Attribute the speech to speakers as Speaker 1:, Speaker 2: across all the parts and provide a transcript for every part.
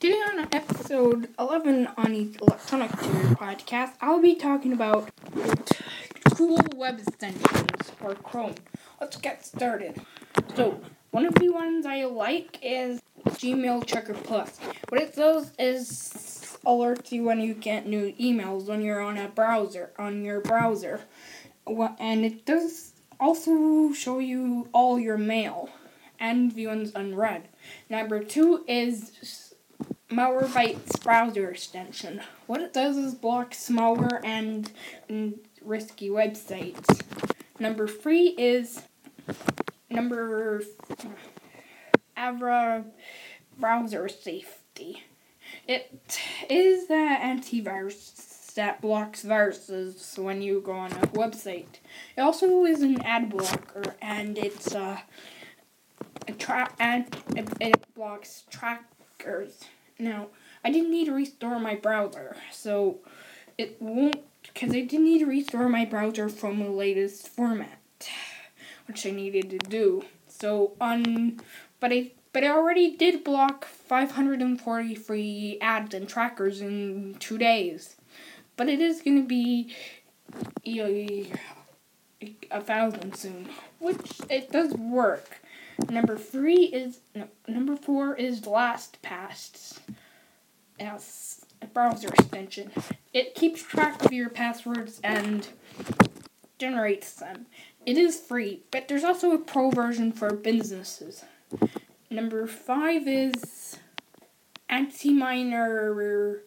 Speaker 1: Today on episode 11 on the Electronic Tutor podcast, I'll be talking about cool web extensions for Chrome. Let's get started. So, one of the ones I like is Gmail Checker Plus. What it does is alerts you when you get new emails when you're on a browser, on your browser. And it does also show you all your mail and the ones unread. Number two is Malwarebytes browser extension. What it does is block malware and, and risky websites. Number three is number Avira browser safety. It is the antivirus that blocks viruses when you go on a website. It also is an ad blocker and it's uh, a tra- and it, it blocks trackers. Now, I didn't need to restore my browser, so it won't, because I didn't need to restore my browser from the latest format, which I needed to do. So, on, but I, but I already did block 543 ads and trackers in two days. But it is going to be a, a thousand soon, which it does work. Number three is no, number four is LastPass. As a browser extension. It keeps track of your passwords and generates them. It is free, but there's also a pro version for businesses. Number five is Anti-Miner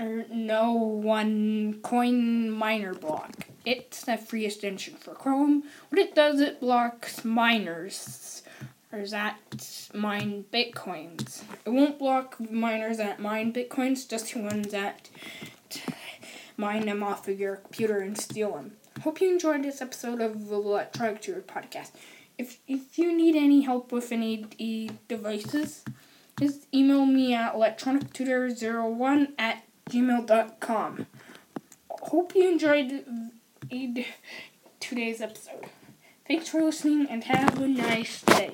Speaker 1: er, no one coin miner block. It's a free extension for Chrome. What it does, it blocks miners or that mine bitcoins. It won't block miners that mine bitcoins, just the ones that mine them off of your computer and steal them. Hope you enjoyed this episode of the Electronic Tutor podcast. If if you need any help with any e devices, just email me at electronictutor01 at gmail.com. Hope you enjoyed today's episode. Thanks for listening and have a nice day.